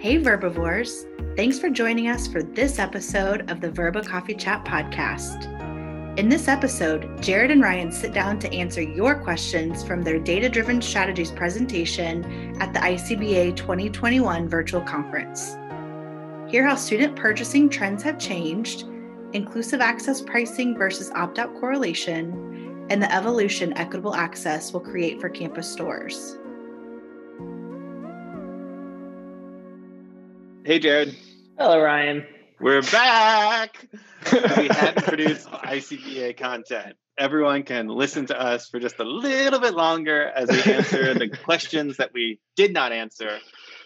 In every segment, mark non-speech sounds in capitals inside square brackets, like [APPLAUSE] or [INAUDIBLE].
Hey, Verbivores. Thanks for joining us for this episode of the Verba Coffee Chat podcast. In this episode, Jared and Ryan sit down to answer your questions from their data driven strategies presentation at the ICBA 2021 virtual conference. Hear how student purchasing trends have changed, inclusive access pricing versus opt out correlation, and the evolution equitable access will create for campus stores. Hey, Jared. Hello, Ryan. We're back. we hadn't [LAUGHS] produced ICBA content. Everyone can listen to us for just a little bit longer as we answer the [LAUGHS] questions that we did not answer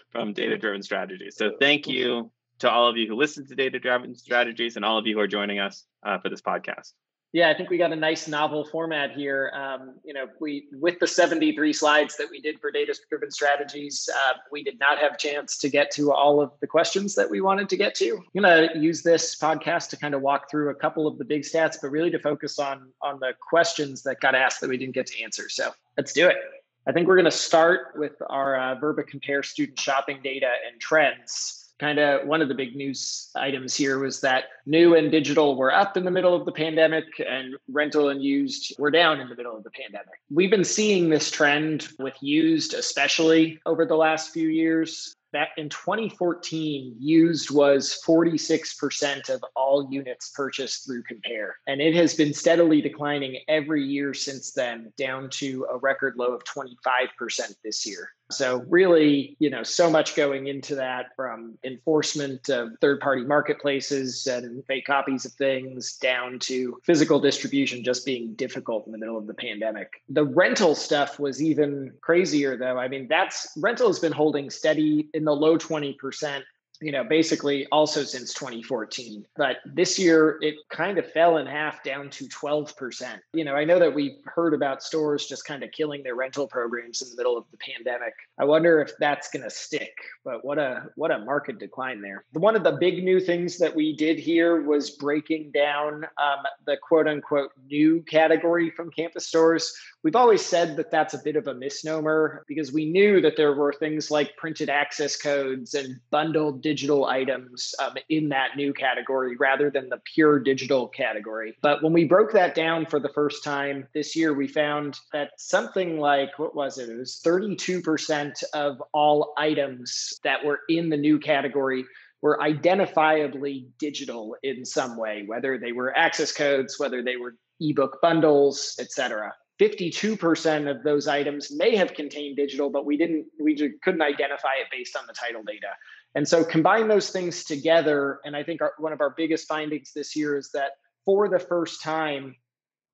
from data driven strategies. So, thank you to all of you who listen to data driven strategies and all of you who are joining us uh, for this podcast. Yeah, I think we got a nice novel format here. Um, you know, we with the 73 slides that we did for data-driven strategies, uh, we did not have chance to get to all of the questions that we wanted to get to. I'm gonna use this podcast to kind of walk through a couple of the big stats, but really to focus on on the questions that got asked that we didn't get to answer. So let's do it. I think we're to start with our uh, Verba Compare student shopping data and trends kind of one of the big news items here was that new and digital were up in the middle of the pandemic and rental and used were down in the middle of the pandemic. We've been seeing this trend with used, especially over the last few years back in 2014, used was 46% of all units purchased through Compare. And it has been steadily declining every year since then, down to a record low of 25% this year. So really, you know, so much going into that from enforcement of third-party marketplaces and fake copies of things down to physical distribution just being difficult in the middle of the pandemic. The rental stuff was even crazier though. I mean, that's rental has been holding steady in the low 20% you know, basically also since 2014. But this year it kind of fell in half down to 12%. You know, I know that we've heard about stores just kind of killing their rental programs in the middle of the pandemic. I wonder if that's going to stick. But what a what a market decline there. One of the big new things that we did here was breaking down um, the quote unquote new category from campus stores. We've always said that that's a bit of a misnomer because we knew that there were things like printed access codes and bundled digital items um, in that new category rather than the pure digital category. But when we broke that down for the first time this year, we found that something like, what was it? It was 32% of all items that were in the new category were identifiably digital in some way, whether they were access codes, whether they were ebook bundles, etc. 52% of those items may have contained digital, but we didn't, we just couldn't identify it based on the title data. And so combine those things together. And I think our, one of our biggest findings this year is that for the first time,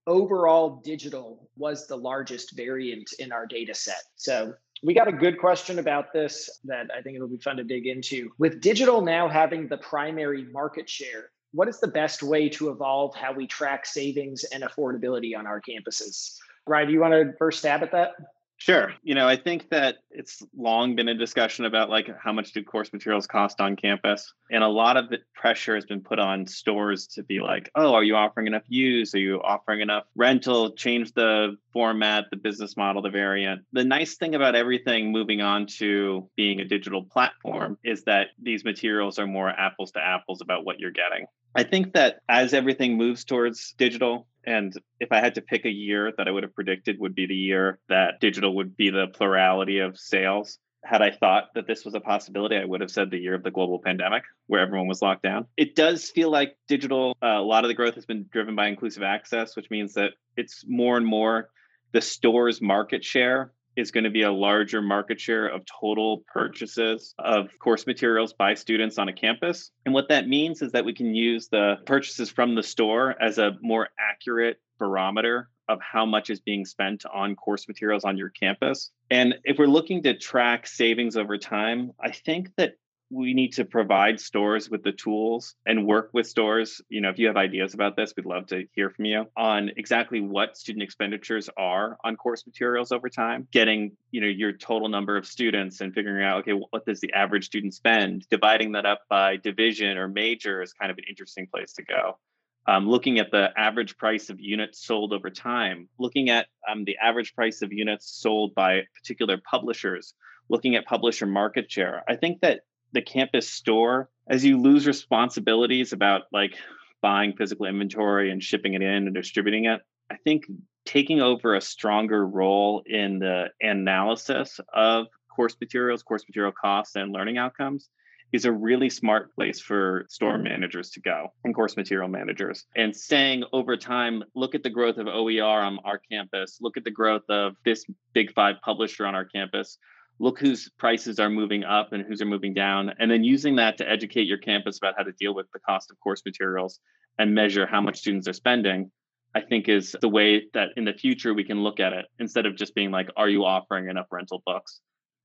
overall digital was the largest variant in our data set. So we got a good question about this that I think it'll be fun to dig into. With digital now having the primary market share, what is the best way to evolve how we track savings and affordability on our campuses? Ryan, do you want to first stab at that? Sure. You know, I think that it's long been a discussion about like how much do course materials cost on campus. And a lot of the pressure has been put on stores to be like, oh, are you offering enough use? Are you offering enough rental? Change the format, the business model, the variant. The nice thing about everything moving on to being a digital platform is that these materials are more apples to apples about what you're getting. I think that as everything moves towards digital, and if I had to pick a year that I would have predicted would be the year that digital would be the plurality of sales, had I thought that this was a possibility, I would have said the year of the global pandemic where everyone was locked down. It does feel like digital, uh, a lot of the growth has been driven by inclusive access, which means that it's more and more the store's market share is going to be a larger market share of total purchases of course materials by students on a campus. And what that means is that we can use the purchases from the store as a more accurate barometer of how much is being spent on course materials on your campus. And if we're looking to track savings over time, I think that we need to provide stores with the tools and work with stores. You know, if you have ideas about this, we'd love to hear from you on exactly what student expenditures are on course materials over time, getting, you know, your total number of students and figuring out, okay, what does the average student spend? Dividing that up by division or major is kind of an interesting place to go. Um, looking at the average price of units sold over time, looking at um, the average price of units sold by particular publishers, looking at publisher market share. I think that the campus store, as you lose responsibilities about like buying physical inventory and shipping it in and distributing it, I think taking over a stronger role in the analysis of course materials, course material costs, and learning outcomes is a really smart place for store mm-hmm. managers to go and course material managers. And saying over time, look at the growth of OER on our campus, look at the growth of this big five publisher on our campus, look whose prices are moving up and whose are moving down, and then using that to educate your campus about how to deal with the cost of course materials and measure how much students are spending. I think is the way that in the future we can look at it instead of just being like, are you offering enough rental books?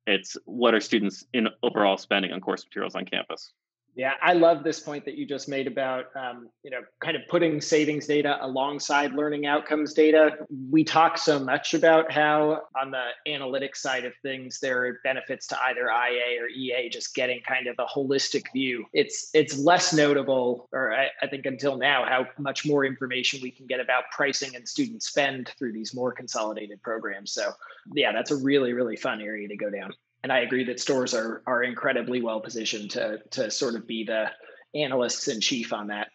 It's what are students in overall spending on course materials on campus? Yeah, I love this point that you just made about um, you know kind of putting savings data alongside learning outcomes data. We talk so much about how on the analytics side of things there are benefits to either IA or EA just getting kind of a holistic view. It's it's less notable, or I, I think until now, how much more information we can get about pricing and student spend through these more consolidated programs. So yeah, that's a really really fun area to go down and I agree that stores are are incredibly well positioned to to sort of be the analysts in chief on that.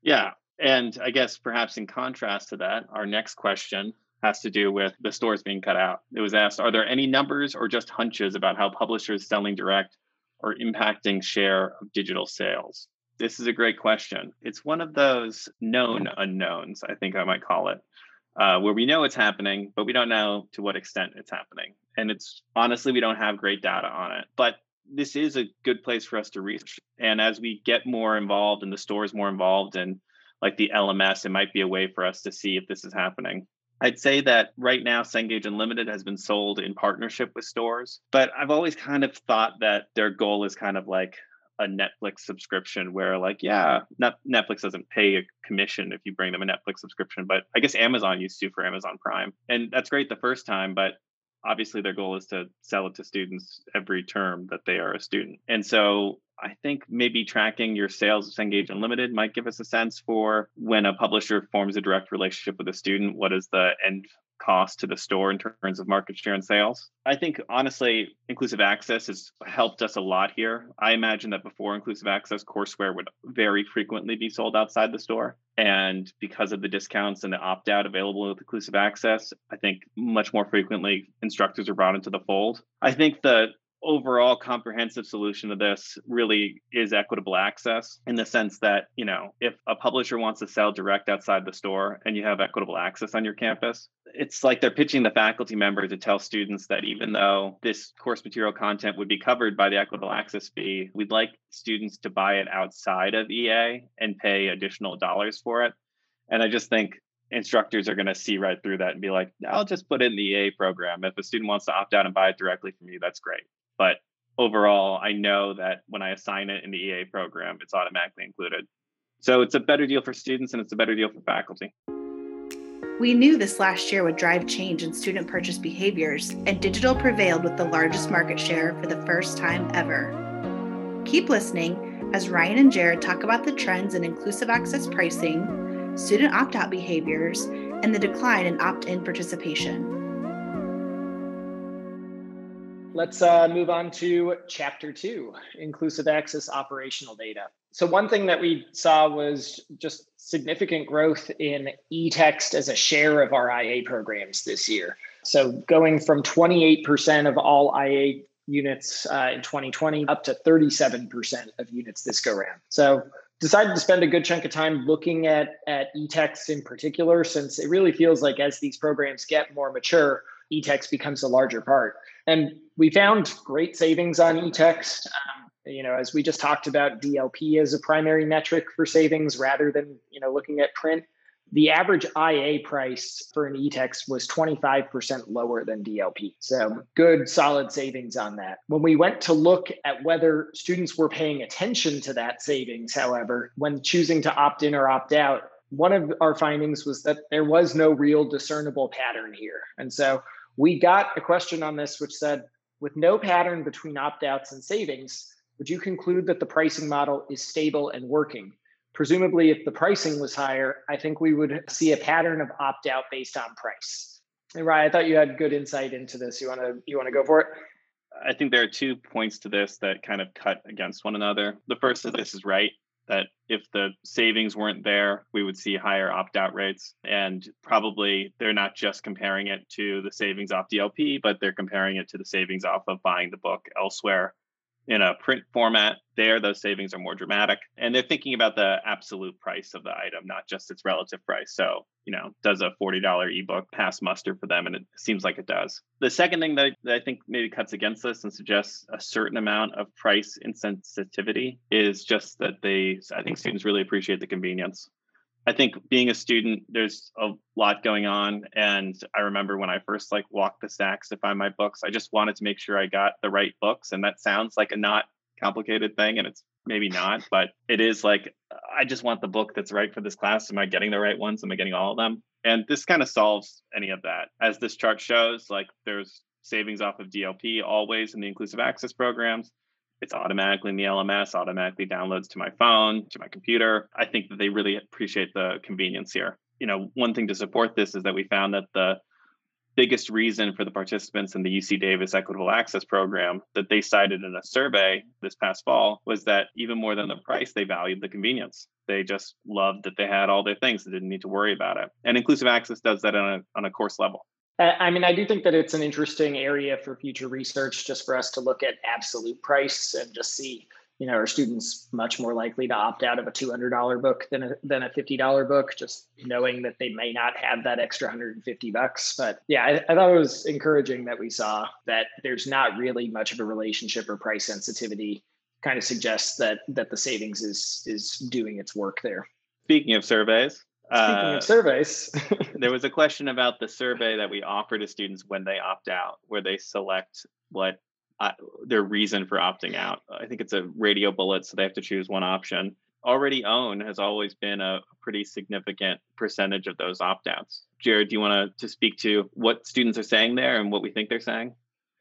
Yeah, and I guess perhaps in contrast to that, our next question has to do with the stores being cut out. It was asked, are there any numbers or just hunches about how publishers selling direct are impacting share of digital sales? This is a great question. It's one of those known unknowns, I think I might call it, uh, where we know it's happening, but we don't know to what extent it's happening and it's honestly we don't have great data on it but this is a good place for us to research and as we get more involved and the stores more involved and like the lms it might be a way for us to see if this is happening I'd say that right now, Cengage Unlimited has been sold in partnership with stores, but I've always kind of thought that their goal is kind of like a Netflix subscription where like, yeah, not, Netflix doesn't pay a commission if you bring them a Netflix subscription, but I guess Amazon used to for Amazon Prime. And that's great the first time, but obviously their goal is to sell it to students every term that they are a student. And so I think maybe tracking your sales of Cengage Unlimited might give us a sense for when a publisher forms a direct relationship with a student, what is the end cost to the store in terms of market share and sales. I think honestly, inclusive access has helped us a lot here. I imagine that before inclusive access, courseware would very frequently be sold outside the store. And because of the discounts and the opt out available with inclusive access, I think much more frequently instructors are brought into the fold. I think the overall comprehensive solution to this really is equitable access in the sense that, you know, if a publisher wants to sell direct outside the store and you have equitable access on your campus, it's like they're pitching the faculty member to tell students that even though this course material content would be covered by the equitable access fee, we'd like students to buy it outside of EA and pay additional dollars for it. And I just think instructors are going to see right through that and be like, I'll just put in the EA program. If a student wants to opt out and buy it directly from you, that's great. But overall, I know that when I assign it in the EA program, it's automatically included. So it's a better deal for students and it's a better deal for faculty. We knew this last year would drive change in student purchase behaviors, and digital prevailed with the largest market share for the first time ever. Keep listening as Ryan and Jared talk about the trends in inclusive access pricing, student opt out behaviors, and the decline in opt in participation. Let's uh, move on to chapter two inclusive access operational data. So, one thing that we saw was just significant growth in e text as a share of our IA programs this year. So, going from 28% of all IA units uh, in 2020 up to 37% of units this go round. So, decided to spend a good chunk of time looking at, at e text in particular, since it really feels like as these programs get more mature, e text becomes a larger part. And we found great savings on eText. Um, you know, as we just talked about DLP as a primary metric for savings rather than, you know, looking at print. The average IA price for an eText was 25% lower than DLP. So good, solid savings on that. When we went to look at whether students were paying attention to that savings, however, when choosing to opt in or opt out, one of our findings was that there was no real discernible pattern here. And so we got a question on this which said, with no pattern between opt outs and savings, would you conclude that the pricing model is stable and working? Presumably, if the pricing was higher, I think we would see a pattern of opt out based on price. And Ryan, I thought you had good insight into this. You want to you want to go for it? I think there are two points to this that kind of cut against one another. The first is this is right that if the savings weren't there, we would see higher opt out rates. And probably they're not just comparing it to the savings off DLP, but they're comparing it to the savings off of buying the book elsewhere in a print format there those savings are more dramatic. And they're thinking about the absolute price of the item not just its relative price. So you know does a $40 ebook pass muster for them? And it seems like it does. The second thing that, i think maybe cuts against this and suggests a certain amount of price insensitivity is just that they i think students really appreciate the convenience I think being a student, there's a lot going on. And I remember when I first like walked the stacks to find my books, I just wanted to make sure I got the right books. And that sounds like a not complicated thing. And it's maybe not, but it is like, I just want the book that's right for this class. Am I getting the right ones? Am I getting all of them? And this kind of solves any of that. As this chart shows, like there's savings off of DLP always in the inclusive access programs it's automatically in the LMS, automatically downloads to my phone, to my computer. I think that they really appreciate the convenience here. You know, one thing to support this is that we found that the biggest reason for the participants in the UC Davis Equitable Access Program that they cited in a survey this past fall was that even more than the price, they valued the convenience. They just loved that they had all their things. They didn't need to worry about it. And inclusive access does that on a, on a course level. Uh, I mean, I do think that it's an interesting area for future research just for us to look at absolute price and just see, you know, are students much more likely to opt out of a $200 book than a, than a $50 book, just knowing that they may not have that extra 150 bucks. But yeah, I, I thought it was encouraging that we saw that there's not really much of a relationship or price sensitivity kind of suggests that that the savings is is doing its work there. Speaking of surveys, Speaking uh, of surveys, [LAUGHS] there was a question about the survey that we offer to students when they opt out, where they select what uh, their reason for opting out. I think it's a radio bullet, so they have to choose one option. Already own has always been a pretty significant percentage of those opt outs. Jared, do you want to speak to what students are saying there and what we think they're saying?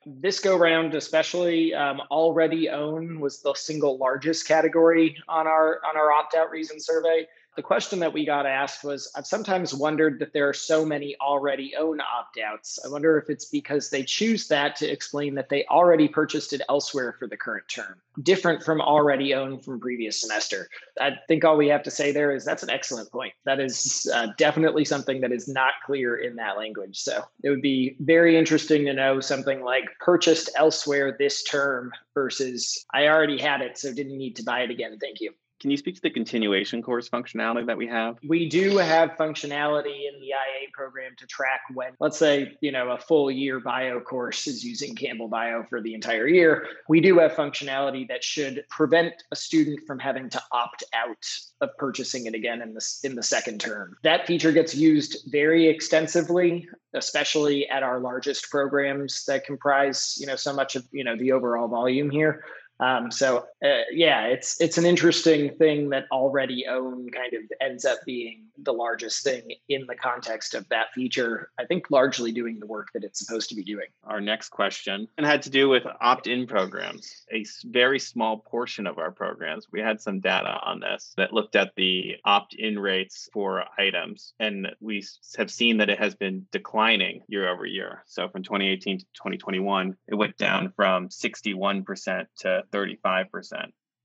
this go round especially um, already own was the single largest category on our on our opt out reason survey the question that we got asked was I've sometimes wondered that there are so many already own opt outs. I wonder if it's because they choose that to explain that they already purchased it elsewhere for the current term, different from already owned from previous semester. I think all we have to say there is that's an excellent point. That is uh, definitely something that is not clear in that language. So it would be very interesting to know something like purchased elsewhere this term versus I already had it, so didn't need to buy it again. Thank you. Can you speak to the continuation course functionality that we have? We do have functionality in the IA program to track when, let's say, you know, a full year bio course is using Campbell Bio for the entire year. We do have functionality that should prevent a student from having to opt out of purchasing it again in the in the second term. That feature gets used very extensively, especially at our largest programs that comprise, you know, so much of, you know, the overall volume here. Um, so uh, yeah, it's it's an interesting thing that already own kind of ends up being the largest thing in the context of that feature. I think largely doing the work that it's supposed to be doing. Our next question and had to do with opt-in programs. A very small portion of our programs. We had some data on this that looked at the opt-in rates for items, and we have seen that it has been declining year over year. So from 2018 to 2021, it went down from 61% to 35%.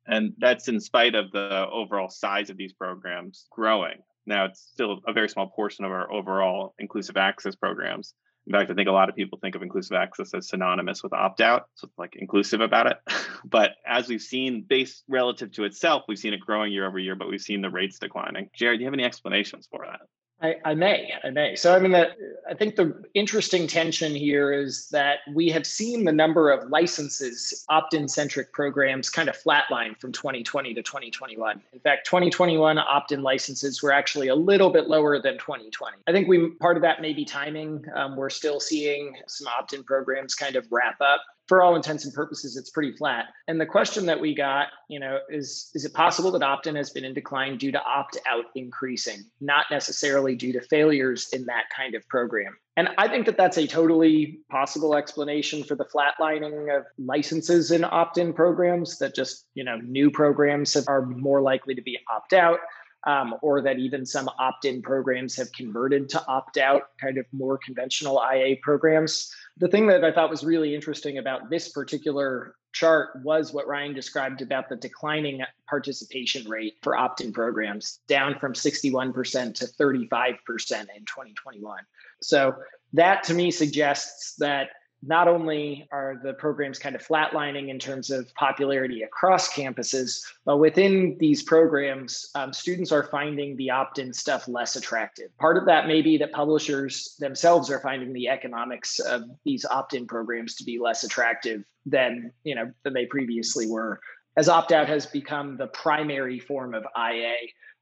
And that's in spite of the overall size of these programs growing. Now, it's still a very small portion of our overall inclusive access programs. In fact, I think a lot of people think of inclusive access as synonymous with opt out. So it's like inclusive about it. [LAUGHS] but as we've seen, based relative to itself, we've seen it growing year over year, but we've seen the rates declining. Jared, do you have any explanations for that? I, I, may, I may. So, I mean, the, I think the interesting tension here is that we have seen the number of licenses, opt-in centric programs, kind of flatline from 2020 to 2021. In fact, 2021 opt-in licenses were actually a little bit lower than 2020. I think we part of that may be timing. Um, we're still seeing some opt-in programs kind of wrap up for all intents and purposes, it's pretty flat. And the question that we got, you know, is is it possible that opt-in has been in decline due to opt-out increasing, not necessarily due to failures in that kind of program? And I think that that's a totally possible explanation for the flatlining of licenses in opt-in programs. That just, you know, new programs are more likely to be opt-out. Um, or that even some opt in programs have converted to opt out, kind of more conventional IA programs. The thing that I thought was really interesting about this particular chart was what Ryan described about the declining participation rate for opt in programs, down from 61% to 35% in 2021. So that to me suggests that not only are the programs kind of flatlining in terms of popularity across campuses, but within these programs, um, students are finding the opt in stuff less attractive. Part of that may be that publishers themselves are finding the economics of these opt in programs to be less attractive than, you know, than they previously were. As opt out has become the primary form of IA,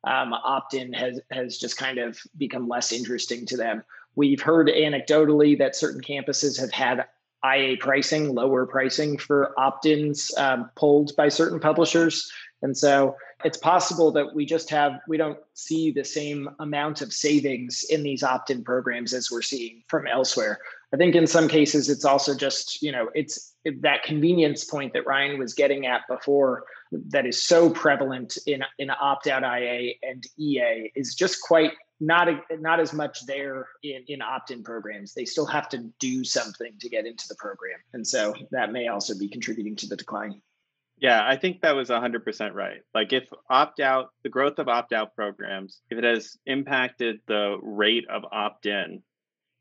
um, opt in has, has just kind of become less interesting to them. We've heard anecdotally that certain campuses have had IA pricing, lower pricing for opt ins um, pulled by certain publishers. And so it's possible that we just have, we don't see the same amount of savings in these opt in programs as we're seeing from elsewhere. I think in some cases, it's also just, you know, it's that convenience point that Ryan was getting at before that is so prevalent in, in opt out IA and EA is just quite not a, not as much there in, in opt-in programs. They still have to do something to get into the program, and so that may also be contributing to the decline. Yeah, I think that was 100% right. Like if opt out, the growth of opt out programs, if it has impacted the rate of opt in,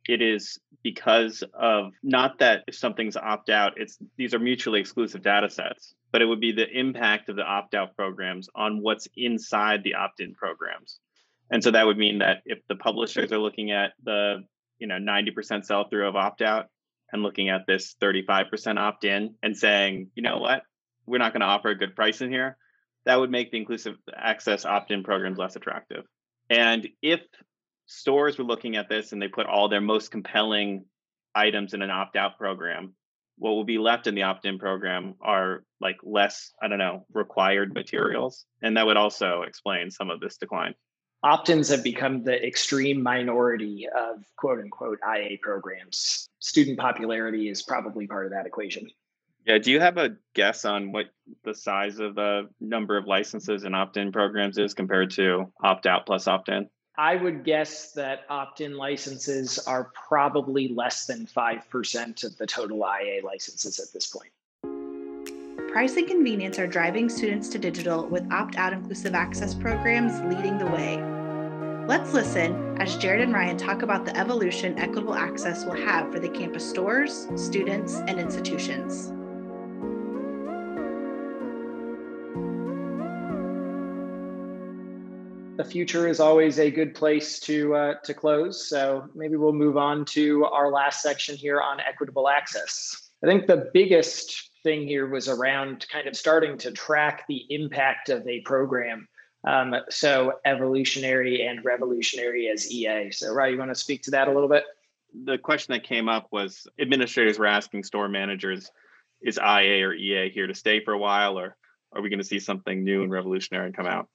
it is because of not that if something's opt out, it's these are mutually exclusive data sets, but it would be the impact of the opt out programs on what's inside the opt in programs. And so that would mean that if the publishers are looking at the, you know, 90% sell through of opt out and looking at this 35% opt in and saying, you know what, we're not going to offer a good price in here, that would make the inclusive access opt in programs less attractive. And if stores were looking at this and they put all their most compelling items in an opt out program, what will be left in the opt in program are like less, I don't know, required materials. And that would also explain some of this decline opt-ins have become the extreme minority of quote unquote IA programs. Student popularity is probably part of that equation. Yeah, do you have a guess on what the size of the number of licenses and opt-in programs is compared to opt-out plus opt-in? I would guess that opt-in licenses are probably less than 5% of the total IA licenses at this point. Price and convenience are driving students to digital with opt out inclusive access programs leading the way. Let's listen as Jared and Ryan talk about the evolution equitable access will have for the campus stores, students, and institutions. the future is always a good place to uh, to close. So maybe we'll move on to our last section here on equitable access. I think the biggest thing here was around kind of starting to track the impact of a program. Um, so evolutionary and revolutionary as EA. So, Ryan, you want to speak to that a little bit? The question that came up was administrators were asking store managers, is IA or EA here to stay for a while, or are we going to see something new and revolutionary come out?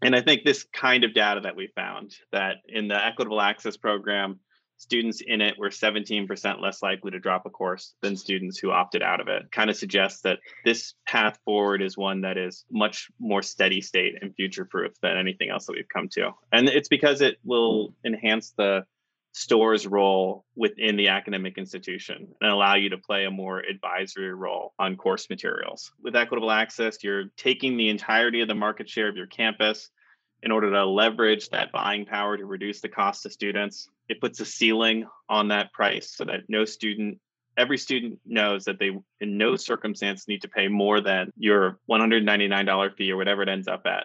And I think this kind of data that we found that in the equitable access program, students in it were 17% less likely to drop a course than students who opted out of it. Kind of suggests that this path forward is one that is much more steady state and future proof than anything else that we've come to. And it's because it will enhance the store's role within the academic institution and allow you to play a more advisory role on course materials. With equitable access, you're taking the entirety of the market share of your campus in order to leverage that buying power to reduce the cost to students. It puts a ceiling on that price so that no student, every student knows that they in no circumstance need to pay more than your $199 fee or whatever it ends up at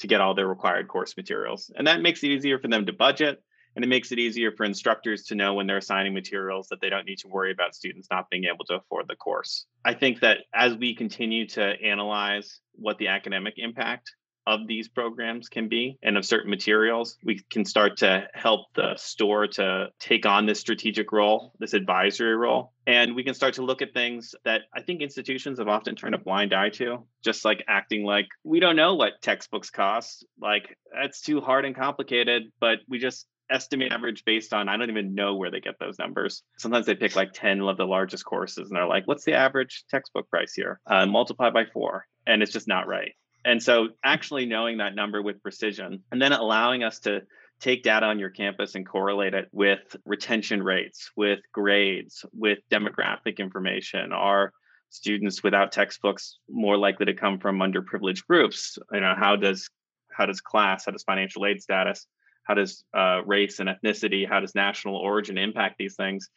to get all their required course materials. And that makes it easier for them to budget and it makes it easier for instructors to know when they're assigning materials that they don't need to worry about students not being able to afford the course. I think that as we continue to analyze what the academic impact of these programs can be and of certain materials, we can start to help the store to take on this strategic role, this advisory role. And we can start to look at things that I think institutions have often turned a blind eye to, just like acting like we don't know what textbooks cost. Like that's too hard and complicated, but we just estimate average based on I don't even know where they get those numbers. Sometimes they pick like 10 of the largest courses and they're like, what's the average textbook price here? Uh, multiply by four. And it's just not right. And so actually knowing that number with precision and then allowing us to take data on your campus and correlate it with retention rates, with grades, with demographic information. Are students without textbooks more likely to come from underprivileged groups? You know, how does how does class, how does financial aid status, how does uh, race and ethnicity, how does national origin impact these things?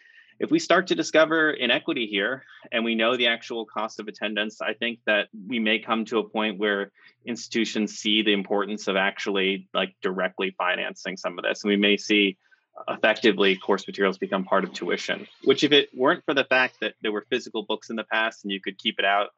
If we start to discover inequity here and we know the actual cost of attendance, I think that we may come to a point where institutions see the importance of actually like directly financing some of this. And we may see effectively course materials become part of tuition, which if it weren't for the fact that there were physical books in the past and you could keep it out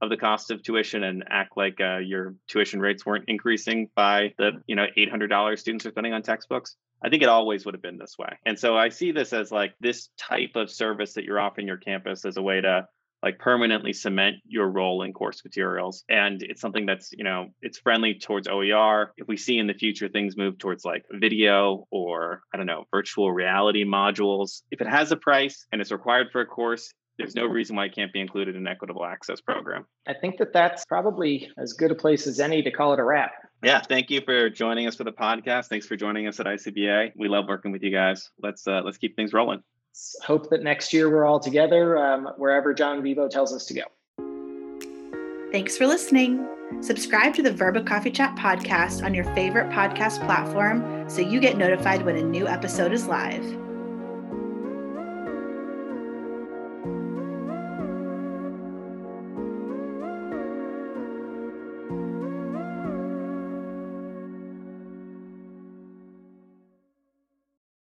of the cost of tuition and act like uh, your tuition rates weren't increasing by the you know $800 students are spending on textbooks I think it always would have been this way. And so I see this as like this type of service that you're offering your campus as a way to like permanently cement your role in course materials. And it's something that's, you know, it's friendly towards OER. If we see in the future things move towards like video or I don't know, virtual reality modules, if it has a price and it's required for a course, there's no reason why it can't be included in an equitable access program. I think that that's probably as good a place as any to call it a wrap. Yeah, thank you for joining us for the podcast. Thanks for joining us at ICBA. We love working with you guys. Let's uh, let's keep things rolling. Hope that next year we're all together um, wherever John Vivo tells us to go. Thanks for listening. Subscribe to the Verba Coffee Chat podcast on your favorite podcast platform so you get notified when a new episode is live.